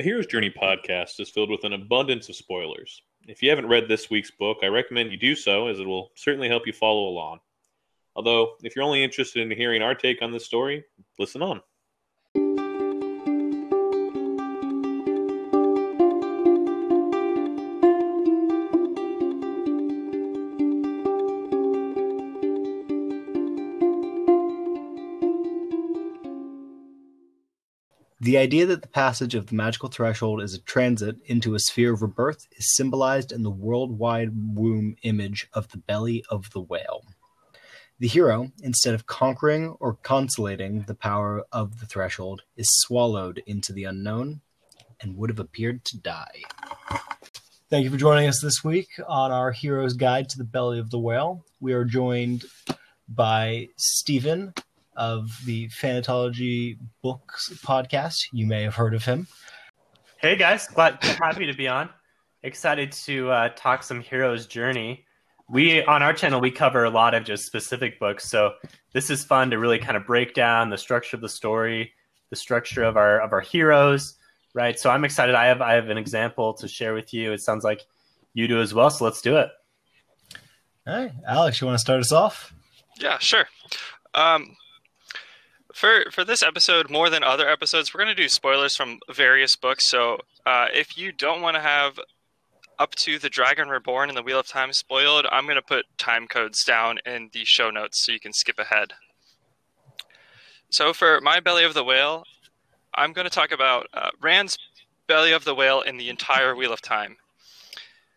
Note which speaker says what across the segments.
Speaker 1: A Hero's Journey podcast is filled with an abundance of spoilers. If you haven't read this week's book, I recommend you do so, as it will certainly help you follow along. Although, if you're only interested in hearing our take on this story, listen on.
Speaker 2: The idea that the passage of the magical threshold is a transit into a sphere of rebirth is symbolized in the worldwide womb image of the belly of the whale. The hero, instead of conquering or consolating the power of the threshold, is swallowed into the unknown and would have appeared to die. Thank you for joining us this week on our Hero's Guide to the Belly of the Whale. We are joined by Stephen of the Fantology Books podcast. You may have heard of him.
Speaker 3: Hey guys, glad happy to be on. Excited to uh, talk some hero's journey. We on our channel we cover a lot of just specific books, so this is fun to really kind of break down the structure of the story, the structure of our of our heroes, right? So I'm excited. I have I have an example to share with you. It sounds like you do as well, so let's do it.
Speaker 2: All right, Alex, you want to start us off?
Speaker 4: Yeah, sure. Um, for for this episode, more than other episodes, we're going to do spoilers from various books. So uh, if you don't want to have up to the Dragon Reborn and the Wheel of Time spoiled, I'm going to put time codes down in the show notes so you can skip ahead. So for my Belly of the Whale, I'm going to talk about uh, Rand's Belly of the Whale in the entire Wheel of Time.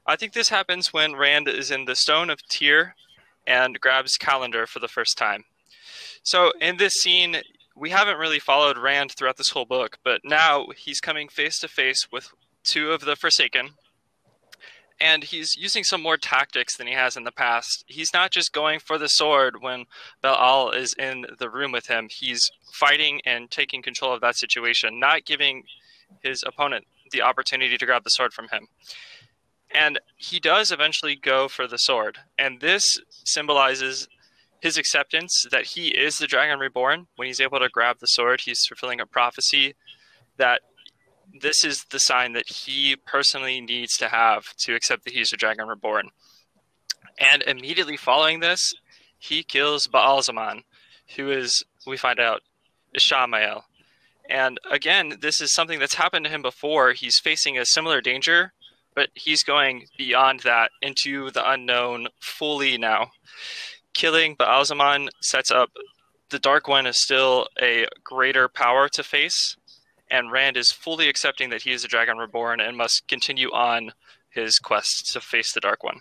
Speaker 4: I think this happens when Rand is in the Stone of Tear and grabs Callandor for the first time. So in this scene, we haven't really followed Rand throughout this whole book, but now he's coming face to face with two of the Forsaken, and he's using some more tactics than he has in the past. He's not just going for the sword when Be'lal is in the room with him. He's fighting and taking control of that situation, not giving his opponent the opportunity to grab the sword from him. And he does eventually go for the sword, and this symbolizes his acceptance that he is the dragon reborn when he's able to grab the sword he's fulfilling a prophecy that this is the sign that he personally needs to have to accept that he's the dragon reborn. And immediately following this he kills Ba'alzamon who is we find out Ishamael and again this is something that's happened to him before. He's facing a similar danger but he's going beyond that into the unknown fully now killing but Ba'alzamon sets up the Dark One is still a greater power to face, and Rand is fully accepting that he is a Dragon Reborn and must continue on his quest to face the Dark One.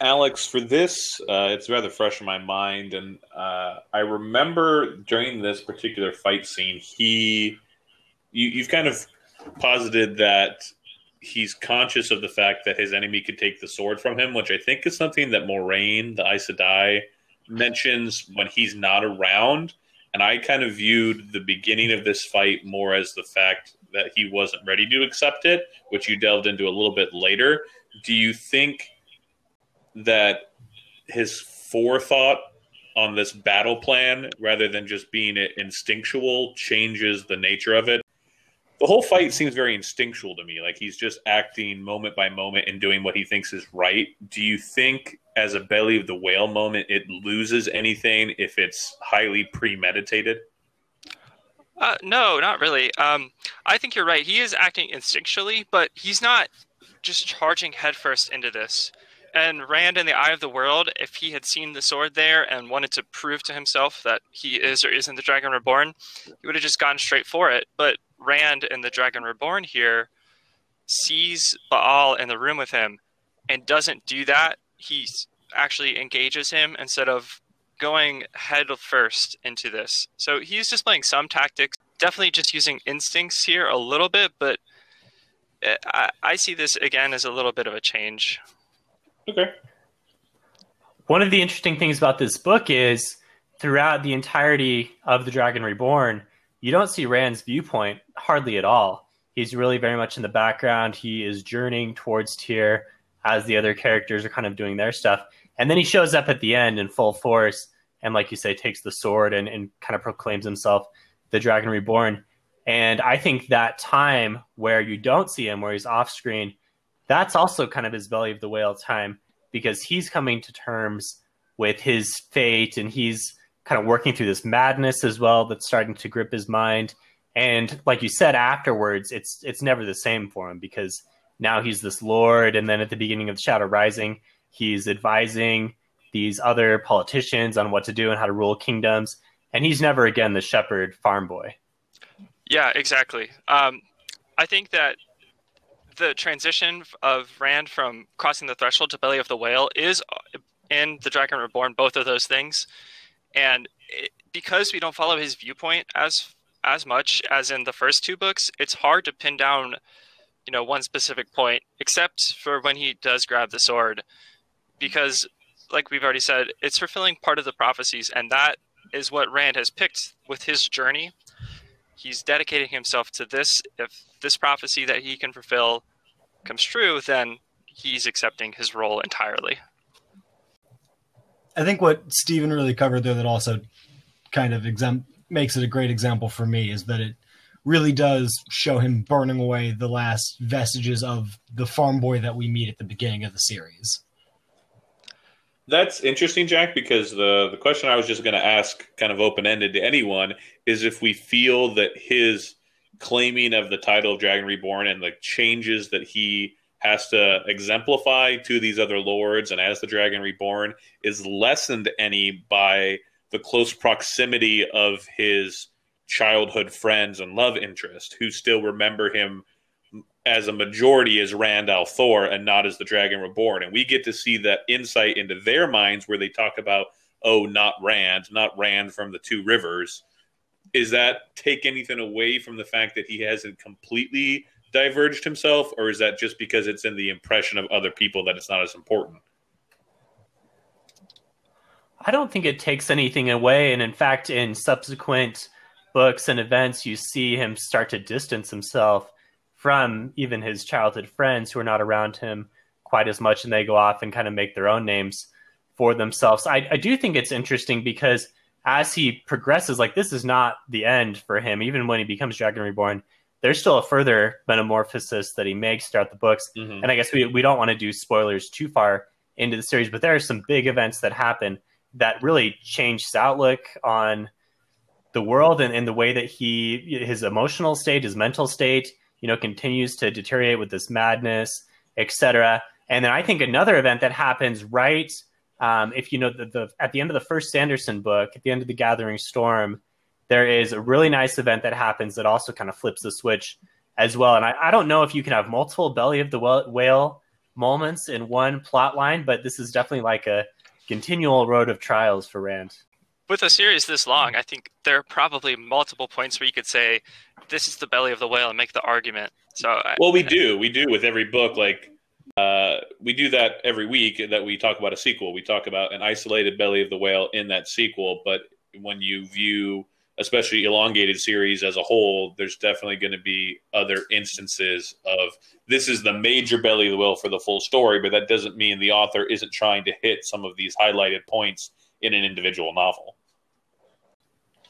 Speaker 1: Alex, for this, uh, it's rather fresh in my mind, and uh, I remember during this particular fight scene, he, you, you've kind of posited that he's conscious of the fact that his enemy could take the sword from him, which I think is something that Moiraine, the Aes Sedai, mentions when he's not around. And I kind of viewed the beginning of this fight more as the fact that he wasn't ready to accept it, which you delved into a little bit later. Do you think that his forethought on this battle plan, rather than just being instinctual, changes the nature of it? The whole fight seems very instinctual to me. Like he's just acting moment by moment and doing what he thinks is right. Do you think, as a belly of the whale moment, it loses anything if it's highly premeditated?
Speaker 4: Uh, no, not really. Um, I think you're right. He is acting instinctually, but he's not just charging headfirst into this. And Rand in the Eye of the World, if he had seen the sword there and wanted to prove to himself that he is or isn't the Dragon Reborn, he would have just gone straight for it. But Rand and the Dragon Reborn here sees Baal in the room with him and doesn't do that. He actually engages him instead of going head first into this. So he's displaying some tactics, definitely just using instincts here a little bit, but eh, I, I see this again as a little bit of a change.
Speaker 1: Okay.
Speaker 3: One of the interesting things about this book is throughout the entirety of The Dragon Reborn, you don't see Rand's viewpoint hardly at all. He's really very much in the background. He is journeying towards Tear as the other characters are kind of doing their stuff. And then he shows up at the end in full force and, like you say, takes the sword and, and kind of proclaims himself the Dragon Reborn. And I think that time where you don't see him, where he's off screen, that's also kind of his belly of the whale time because he's coming to terms with his fate and he's kind of working through this madness as well that's starting to grip his mind. And like you said afterwards, it's it's never the same for him because now he's this lord and then at the beginning of Shadow Rising, he's advising these other politicians on what to do and how to rule kingdoms and he's never again the shepherd farm boy.
Speaker 4: Yeah, exactly. Um, I think that the transition of Rand from crossing the threshold to belly of the whale is in the Dragon Reborn, both of those things, and it, because we don't follow his viewpoint as as much as in the first two books, it's hard to pin down, you know, one specific point, except for when he does grab the sword, because, like we've already said, it's fulfilling part of the prophecies, and that is what Rand has picked with his journey he's dedicating himself to this. If this prophecy that he can fulfill comes true, then he's accepting his role entirely.
Speaker 2: I think what Stephen really covered there that also kind of exempt makes it a great example for me is that it really does show him burning away the last vestiges of the farm boy that we meet at the beginning of the series.
Speaker 1: That's interesting, Jack, because the, the question I was just going to ask, kind of open ended to anyone, is if we feel that his claiming of the title of Dragon Reborn and the changes that he has to exemplify to these other lords and as the Dragon Reborn is lessened any by the close proximity of his childhood friends and love interest who still remember him as a majority as Rand al'Thor and not as the Dragon Reborn. And we get to see that insight into their minds where they talk about, oh, not Rand, not Rand from the Two Rivers. Is that take anything away from the fact that he hasn't completely diverged himself, or is that just because it's in the impression of other people that it's not as important?
Speaker 3: I don't think it takes anything away. And in fact, in subsequent books and events, you see him start to distance himself from even his childhood friends who are not around him quite as much and they go off and kind of make their own names for themselves. I, I do think it's interesting because as he progresses, like this is not the end for him. Even when he becomes Dragon Reborn, there's still a further metamorphosis that he makes throughout the books. Mm-hmm. And I guess we, we don't want to do spoilers too far into the series, but there are some big events that happen that really change his outlook on the world and, and the way that he, his emotional state, his mental state, you know, continues to deteriorate with this madness, etc. And then I think another event that happens right, um, if you know the, the at the end of the first Sanderson book, at the end of the Gathering Storm, there is a really nice event that happens that also kind of flips the switch as well. And I, I don't know if you can have multiple belly of the whale moments in one plot line, but this is definitely like a continual road of trials for Rand
Speaker 4: with a series this long, I think there are probably multiple points where you could say this is the belly of the whale and make the argument. So,
Speaker 1: well, we do, we do with every book. Like uh, we do that every week that we talk about a sequel. We talk about an isolated belly of the whale in that sequel. But when you view, especially elongated series as a whole, there's definitely going to be other instances of this is the major belly of the whale for the full story. But that doesn't mean the author isn't trying to hit some of these highlighted points in an individual novel.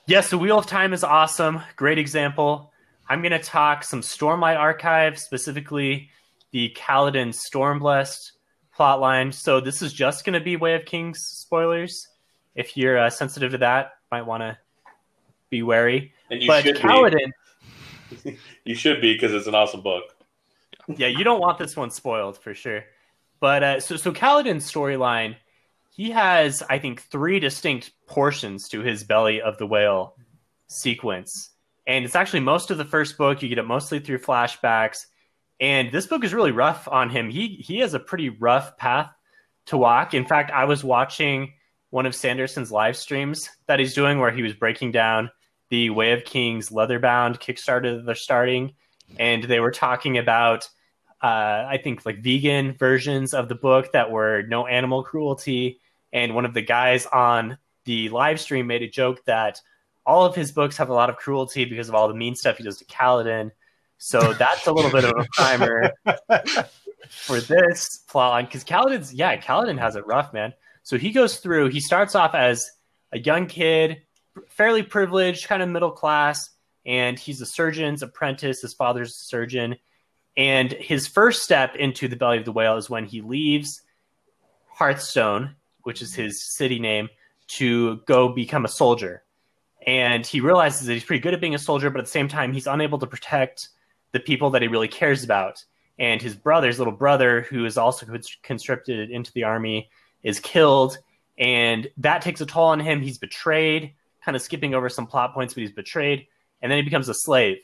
Speaker 3: Yes, the Wheel of Time is awesome. Great example. I'm going to talk some Stormlight Archive, specifically the Kaladin Stormblessed plotline. So this is just going to be Way of Kings spoilers. If you're uh, sensitive to that, might want to be wary.
Speaker 1: And you but should Kaladin, be. you should be because it's an awesome book.
Speaker 3: yeah, you don't want this one spoiled for sure. But uh, so so Kaladin's storyline he has, I think, three distinct portions to his belly of the whale sequence. And it's actually most of the first book. You get it mostly through flashbacks. And this book is really rough on him. He he has a pretty rough path to walk. In fact, I was watching one of Sanderson's live streams that he's doing where he was breaking down the Way of Kings leatherbound Kickstarter that they're starting. And they were talking about uh, I think like vegan versions of the book that were no animal cruelty and one of the guys on the live stream made a joke that all of his books have a lot of cruelty because of all the mean stuff he does to Kaladin. So that's a little bit of a primer for this plotline because Kaladin's yeah, Kaladin has it rough, man. So he goes through. He starts off as a young kid, fairly privileged, kind of middle class, and he's a surgeon's apprentice. His father's a surgeon, and his first step into the belly of the whale is when he leaves Hearthstone, which is his city name, to go become a soldier. And he realizes that he's pretty good at being a soldier, but at the same time, he's unable to protect the people that he really cares about. And his brother, his little brother, who is also conscripted into the army, is killed. And that takes a toll on him. He's betrayed, kind of skipping over some plot points, but he's betrayed. And then he becomes a slave.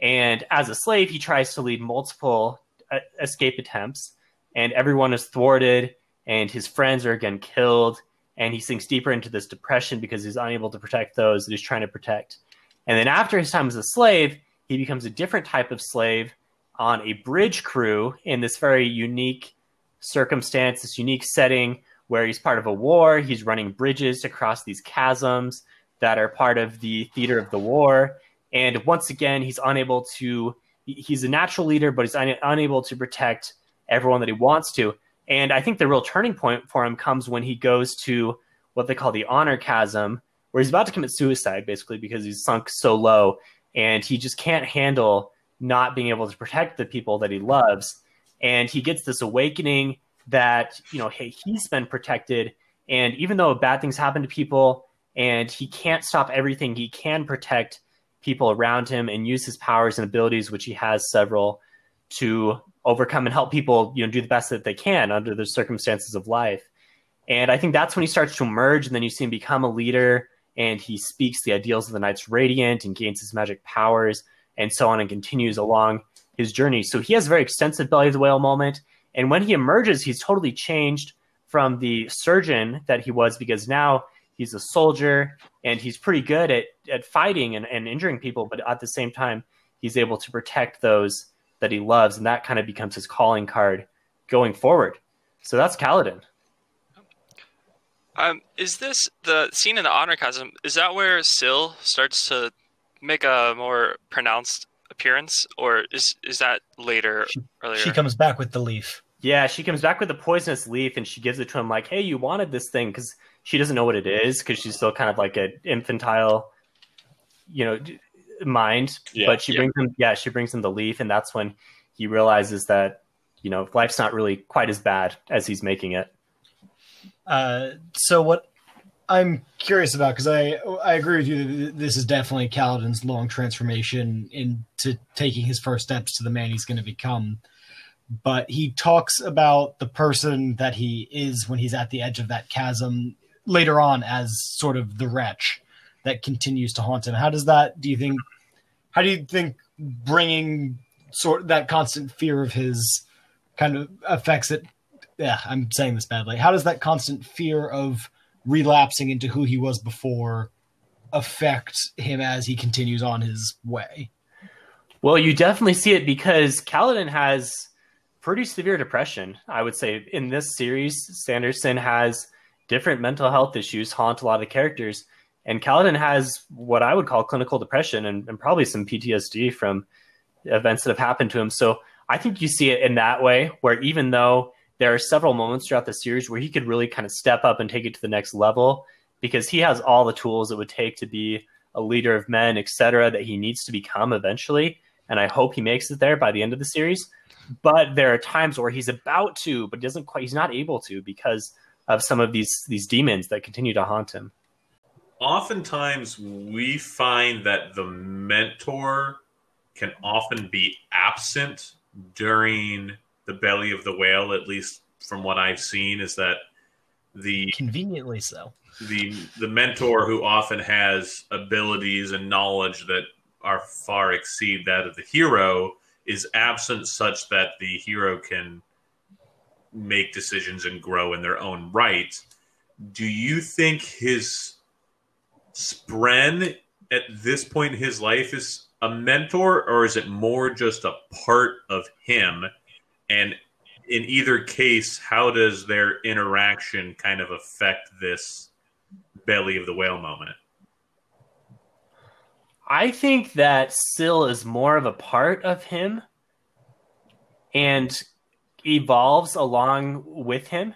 Speaker 3: And as a slave, he tries to lead multiple uh, escape attempts, and everyone is thwarted, and his friends are again killed and he sinks deeper into this depression because he's unable to protect those that he's trying to protect. And then after his time as a slave, he becomes a different type of slave on a bridge crew in this very unique circumstance, this unique setting where he's part of a war. He's running bridges across these chasms that are part of the theater of the war. And once again, he's unable to, he's a natural leader, but he's un- unable to protect everyone that he wants to. And I think the real turning point for him comes when he goes to what they call the honor chasm, where he's about to commit suicide, basically, because he's sunk so low and he just can't handle not being able to protect the people that he loves. And he gets this awakening that, you know, hey, he's been protected. And even though bad things happen to people and he can't stop everything, he can protect people around him and use his powers and abilities, which he has several, to overcome and help people, you know, do the best that they can under the circumstances of life. And I think that's when he starts to emerge, and then you see him become a leader, and he speaks the ideals of the Knights Radiant and gains his magic powers, and so on, and continues along his journey. So he has a very extensive belly of the whale moment, and when he emerges, he's totally changed from the surgeon that he was because now he's a soldier and he's pretty good at, at fighting and, and injuring people, but at the same time, he's able to protect those that he loves, and that kind of becomes his calling card going forward. So that's Kaladin.
Speaker 4: Um, is this the scene in the honor chasm? Is that where Syl starts to make a more pronounced appearance, or is is that later?
Speaker 2: She,
Speaker 4: earlier?
Speaker 2: she comes back with the leaf.
Speaker 3: Yeah, she comes back with the poisonous leaf, and she gives it to him like, "Hey, you wanted this thing," because she doesn't know what it is, because she's still kind of like an infantile, you know, mind, yeah, but she yeah. brings him, yeah, she brings him the leaf, and that's when he realizes that you know life's not really quite as bad as he's making it.
Speaker 2: Uh, so what I'm curious about because I I agree with you. that This is definitely Kaladin's long transformation into taking his first steps to the man he's going to become. But he talks about the person that he is when he's at the edge of that chasm later on as sort of the wretch that continues to haunt him. How does that? Do you think? How do you think bringing sort that constant fear of his kind of affects it? Yeah, I'm saying this badly. How does that constant fear of relapsing into who he was before affect him as he continues on his way?
Speaker 3: Well, you definitely see it because Kaladin has pretty severe depression. I would say in this series, Sanderson has different mental health issues haunt a lot of characters. And Kaladin has what I would call clinical depression and, and, probably some PTSD from events that have happened to him. So I think you see it in that way, where even though there are several moments throughout the series where he could really kind of step up and take it to the next level because he has all the tools it would take to be a leader of men, etc., that he needs to become eventually. And I hope he makes it there by the end of the series. But there are times where he's about to, but doesn't quite, he's not able to because of some of these these demons that continue to haunt him.
Speaker 1: Oftentimes we find that the mentor can often be absent during the belly of the whale at least from what i've seen is that the
Speaker 2: conveniently so.
Speaker 1: the the mentor who often has abilities and knowledge that are far exceed that of the hero is absent such that the hero can make decisions and grow in their own right do you think his Spren at this point in his life is a mentor, or is it more just a part of him? And in either case, how does their interaction kind of affect this belly of the whale moment?
Speaker 3: I think that Syl is more of a part of him and evolves along with him.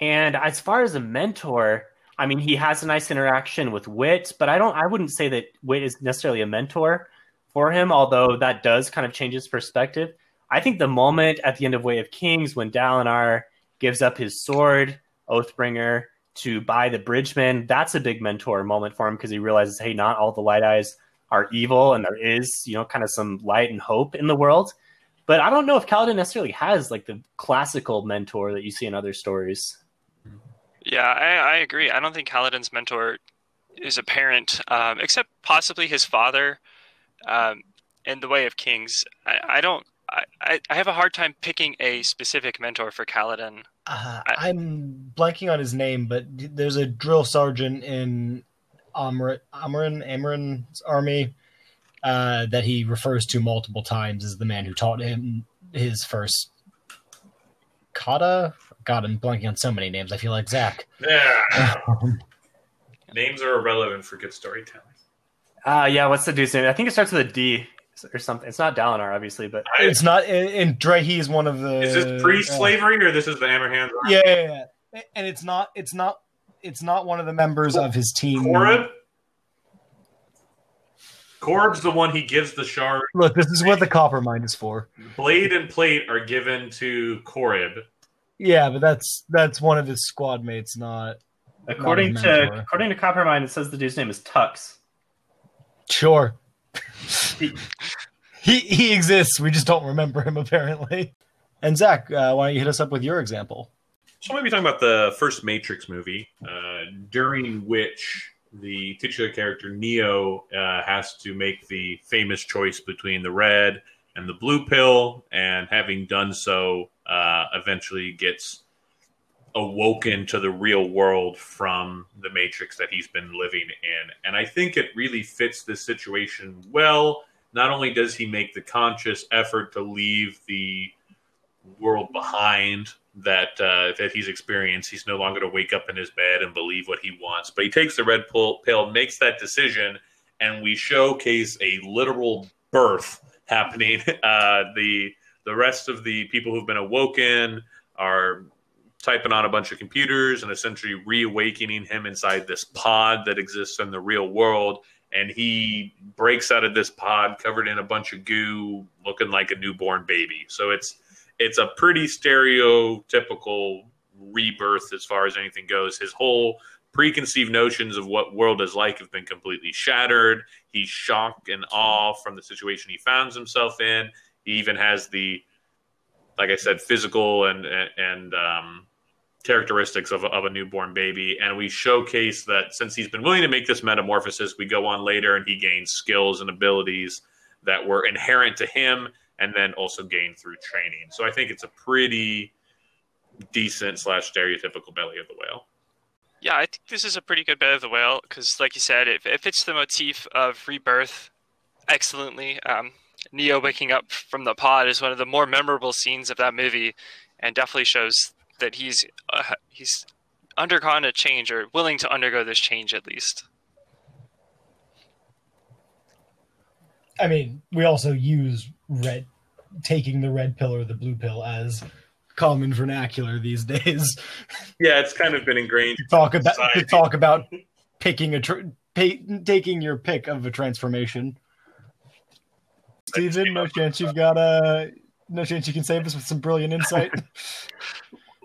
Speaker 3: And as far as a mentor, I mean, he has a nice interaction with Wit, but I don't. I wouldn't say that Wit is necessarily a mentor for him, although that does kind of change his perspective. I think the moment at the end of Way of Kings when Dalinar gives up his sword, Oathbringer, to buy the Bridgeman, that's a big mentor moment for him because he realizes, hey, not all the Light Eyes are evil, and there is, you know, kind of some light and hope in the world. But I don't know if Kaladin necessarily has like the classical mentor that you see in other stories.
Speaker 4: Yeah, I, I agree. I don't think Kaladin's mentor is a parent, um, except possibly his father um, in the Way of Kings. I, I don't. I, I have a hard time picking a specific mentor for Kaladin.
Speaker 2: Uh, I, am blanking on his name, but there's a drill sergeant in Amr- Amaram Amaram's army uh, that he refers to multiple times as the man who taught him his first kata. God, I'm blanking on so many names. I feel like Zach.
Speaker 1: Yeah. names are irrelevant for good storytelling.
Speaker 3: Uh, yeah, what's the dude's name? I think it starts with a D or something. It's not Dalinar, obviously, but
Speaker 2: it's not. And Drehy is one of the.
Speaker 1: Is this pre-slavery uh, or this is the Hammerhand?
Speaker 2: Yeah, yeah, yeah, and it's not. It's not. It's not one of the members of his team.
Speaker 1: Coreb. Coreb's the one he gives the shard.
Speaker 2: Look, this is what the Coppermind is for.
Speaker 1: Blade and plate are given to Coreb.
Speaker 2: Yeah, but that's that's one of his squad mates, not.
Speaker 3: According not to according to Coppermind. it says the dude's name is Tukks.
Speaker 2: Sure. he he exists. We just don't remember him apparently. And Zach, uh, why don't you hit us up with your example?
Speaker 1: So I'm going to be talking about the first Matrix movie, uh, during which the titular character Neo uh, has to make the famous choice between the red and the blue pill, and having done so, uh, eventually gets awoken to the real world from the matrix that he's been living in. And I think it really fits this situation well. Not only does he make the conscious effort to leave the world behind that uh, that he's experienced, he's no longer to wake up in his bed and believe what he wants. But he takes the red pill, makes that decision, and we showcase a literal birth happening. Uh, the the rest of the people who've been awoken are typing on a bunch of computers and essentially reawakening him inside this pod that exists in the real world. And he breaks out of this pod covered in a bunch of goo, looking like a newborn baby. So it's it's a pretty stereotypical rebirth as far as anything goes. His whole preconceived notions of what world is like have been completely shattered. He's shocked and awe from the situation he finds himself in. He even has the, like I said, physical and and um, characteristics of a, of a newborn baby. And we showcase that since he's been willing to make this metamorphosis, we go on later and he gains skills and abilities that were inherent to him and then also gained through training. So I think it's a pretty decent slash stereotypical belly of the whale.
Speaker 4: Yeah, I think this is a pretty good belly of the whale because, like you said, it, it fits the motif of rebirth excellently. Um, Neo waking up from the pod is one of the more memorable scenes of that movie, and definitely shows that he's uh, he's undergone a change or willing to undergo this change at least.
Speaker 2: I mean, we also use red taking the red pill or the blue pill as common vernacular these days.
Speaker 1: Yeah, it's kind of been ingrained.
Speaker 2: to talk about society. to talk about picking a tr- pay, taking your pick of a transformation. Stephen, no chance you've got a no chance you can save us with some brilliant insight.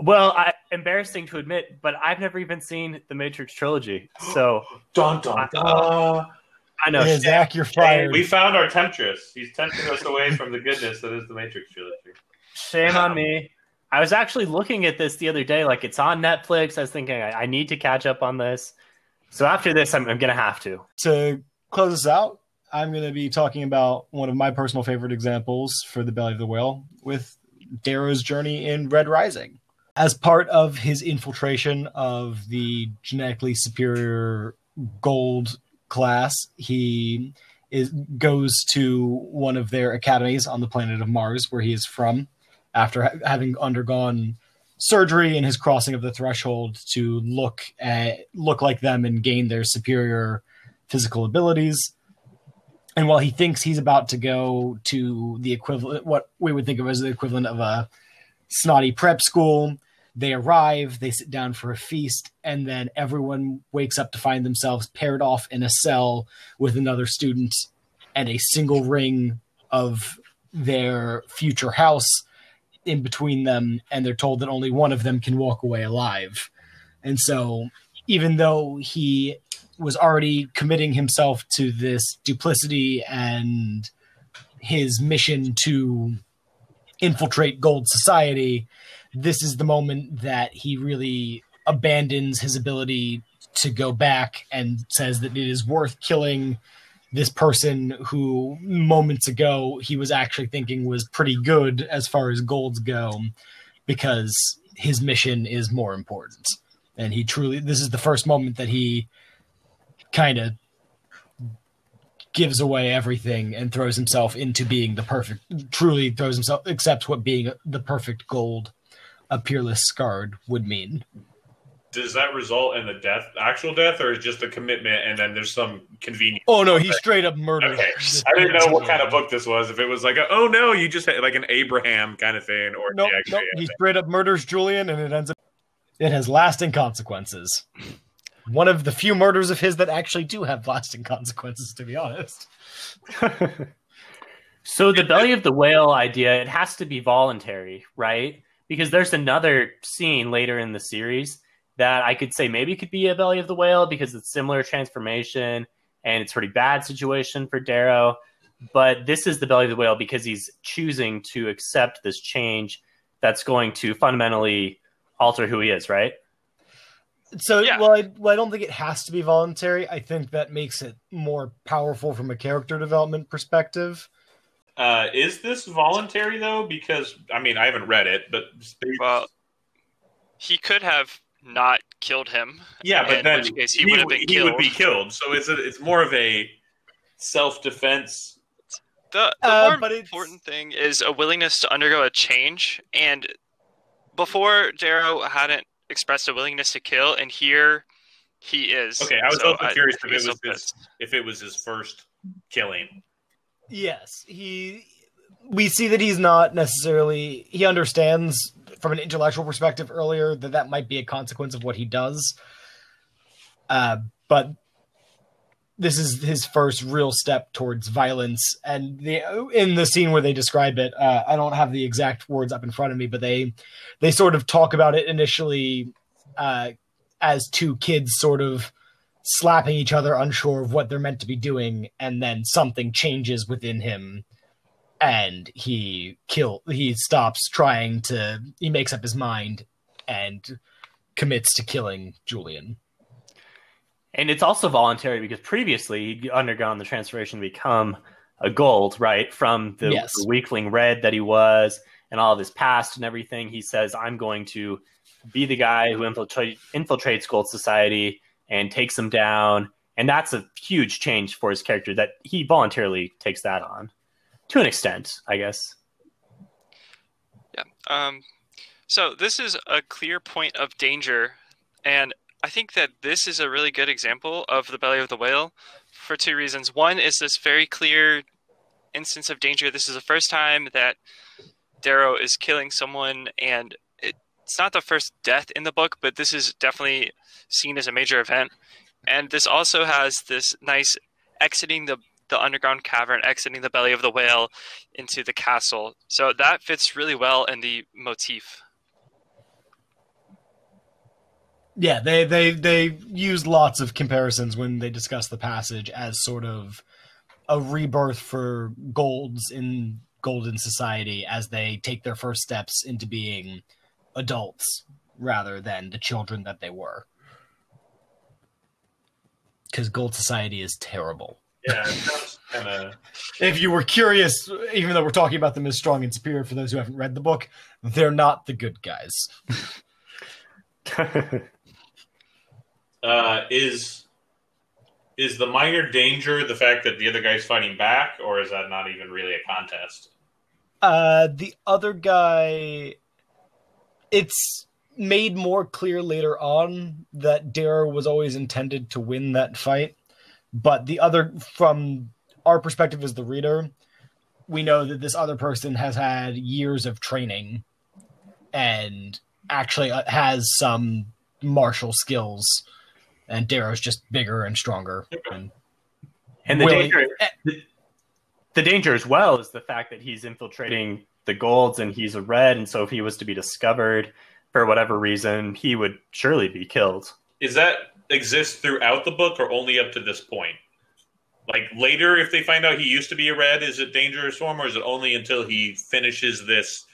Speaker 3: Well, I, embarrassing to admit, but I've never even seen the Matrix trilogy. So,
Speaker 1: dun dun dun.
Speaker 3: I know.
Speaker 2: Yeah, Zach, you're fired.
Speaker 1: We found our temptress. He's tempting us away from the goodness that is the Matrix trilogy.
Speaker 3: Shame on um, me. I was actually looking at this the other day. Like it's on Netflix. I was thinking I, I need to catch up on this. So after this, I'm, I'm going to have to.
Speaker 2: To close this out, I'm going to be talking about one of my personal favorite examples for the Belly of the Whale with Darrow's journey in Red Rising as part of his infiltration of the genetically superior gold class, he is goes to one of their academies on the planet of Mars, where he is from, after ha- having undergone surgery and his crossing of the threshold to look at look like them and gain their superior physical abilities. And while he thinks he's about to go to the equivalent, what we would think of as the equivalent of a snotty prep school, They arrive, they sit down for a feast, and then everyone wakes up to find themselves paired off in a cell with another student and a single ring of their future house in between them, and they're told that only one of them can walk away alive. And so, even though he was already committing himself to this duplicity and his mission to infiltrate gold society this is the moment that he really abandons his ability to go back and says that it is worth killing this person who moments ago he was actually thinking was pretty good as far as golds go because his mission is more important. And he truly this is the first moment that he kind of gives away everything and throws himself into being the perfect truly throws himself accepts what being the perfect gold a peerless scarred would mean
Speaker 1: Does that result in the death, actual death, or is just a commitment and then there's some convenience?
Speaker 2: oh no he straight up murdered
Speaker 1: Okay, I didn't know what kind of book this was. If it was like, a, oh no, you just had like an Abraham kind of thing, or
Speaker 2: Nope,
Speaker 1: he
Speaker 2: nope. He straight up murders Julian, and it ends up. It has lasting consequences. One of the few murders of his that actually do have lasting consequences, to be honest.
Speaker 3: So the belly of the whale idea, it has to be voluntary, right? Because there's another scene later in the series that I could say maybe could be a belly of the whale because it's similar transformation and it's a pretty bad situation for Darrow. But this is the belly of the whale because he's choosing to accept this change that's going to fundamentally alter who he is, right?
Speaker 2: So,
Speaker 4: Yeah.
Speaker 2: well, I, well, I don't think it has to be voluntary. I think that makes it more powerful from a character development perspective.
Speaker 1: Uh, is this voluntary though? Because I mean, I haven't read it, but they-
Speaker 4: Well, he could have not killed him.
Speaker 1: yeah, but then
Speaker 4: which case he would have been
Speaker 1: he would be killed. So it's a, it's more of a self defense.
Speaker 4: The, the
Speaker 2: Uh,
Speaker 4: more
Speaker 2: but it's-
Speaker 4: important thing is a willingness to undergo a change. And before Darrow hadn't expressed a willingness to kill, and here he is.
Speaker 1: Okay, I was
Speaker 4: So
Speaker 1: also curious if it was his, if it was his first killing.
Speaker 2: Yes, he. We see that he's not necessarily. He understands from an intellectual perspective earlier that that might be a consequence of what he does. Uh, but this is his first real step towards violence, and the in the scene where they describe it, uh, I don't have the exact words up in front of me, but they they sort of talk about it initially uh, as two kids sort of slapping each other, unsure of what they're meant to be doing, and then something changes within him, and he kill. He stops trying to. He makes up his mind and commits to killing Julian.
Speaker 3: And it's also voluntary because previously he'd undergone the transformation to become a gold, right? From the,
Speaker 2: Yes.
Speaker 3: the weakling red that he was and all of his past and everything. He says, I'm going to be the guy who infiltrate, infiltrates gold society and takes them down. And that's a huge change for his character that he voluntarily takes that on to an extent, I guess.
Speaker 4: Yeah. Um, so this is a clear point of danger, and I think that this is a really good example of the belly of the whale for two reasons. One is this very clear instance of danger. This is the first time that Darrow is killing someone, and it's not the first death in the book, but this is definitely seen as a major event. And this also has this nice exiting the the underground cavern, exiting the belly of the whale into the castle. So that fits really well in the motif.
Speaker 2: Yeah, they they they use lots of comparisons when they discuss the passage as sort of a rebirth for golds in golden society as they take their first steps into being adults rather than the children that they were. Because gold society is terrible.
Speaker 1: Yeah, kind of.
Speaker 2: If you were curious, even though we're talking about them as strong and superior for those who haven't read the book, they're not the good guys.
Speaker 1: Uh, is is the minor danger the fact that the other guy's fighting back, or is that not even really a contest?
Speaker 2: Uh, the other guy, it's made more clear later on that Darrow was always intended to win that fight. But the other, from our perspective as the reader, we know that this other person has had years of training and actually uh, has some martial skills, and Darrow's just bigger and stronger. And
Speaker 3: And the danger, the, the danger as well is the fact that he's infiltrating the golds and he's a red, and so if he was to be discovered for whatever reason, he would surely be killed.
Speaker 1: Is that exist throughout the book or only up to this point? Like later, if they find out he used to be a red, is it dangerous for him, or is it only until he finishes this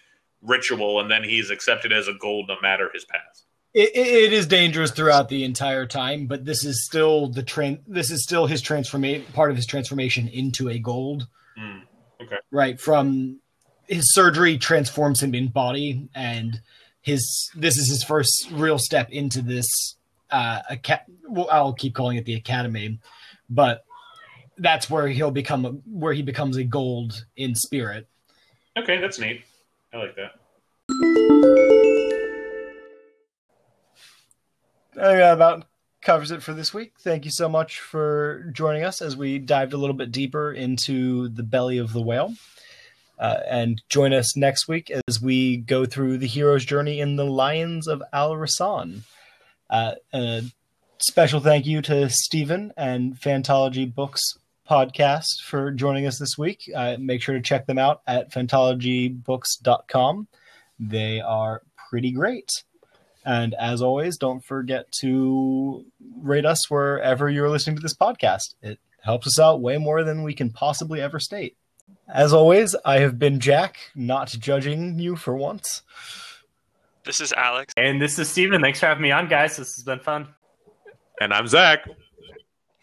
Speaker 1: ritual and then he's accepted as a gold no matter his past?
Speaker 2: It, it- it is dangerous throughout the entire time, but this is still the tran- This is still his transformation, part of his transformation into a gold.
Speaker 1: Hmm.
Speaker 2: Right from his surgery transforms him in body, and his this is his first real step into this. Uh, aca- well, I'll keep calling it the academy, but that's where he'll become a, where he becomes a gold in spirit.
Speaker 1: Okay, that's neat. I like that.
Speaker 2: I think that about covers it for this week. Thank you so much for joining us as we dived a little bit deeper into the belly of the whale. Uh, and join us next week as we go through the hero's journey in the Lions of Al Rassan. Uh, a special thank you to Stephen and Fantology Books podcast for joining us this week. Uh, make sure to check them out at fantologybooks.com. They are pretty great. And as always, don't forget to rate us wherever you're listening to this podcast. It helps us out way more than we can possibly ever state. As always, I have been Jack, not judging you for once.
Speaker 4: This is Alex.
Speaker 3: And this is Stephen. Thanks for having me on, guys. This has been fun.
Speaker 1: And I'm Zach.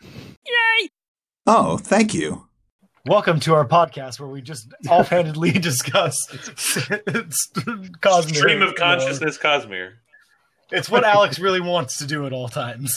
Speaker 1: Yay!
Speaker 5: Oh, thank you.
Speaker 2: Welcome to our podcast where we just offhandedly discuss Cosmere.
Speaker 1: Stream of consciousness, Cosmere.
Speaker 2: It's what Alex really wants to do at all times.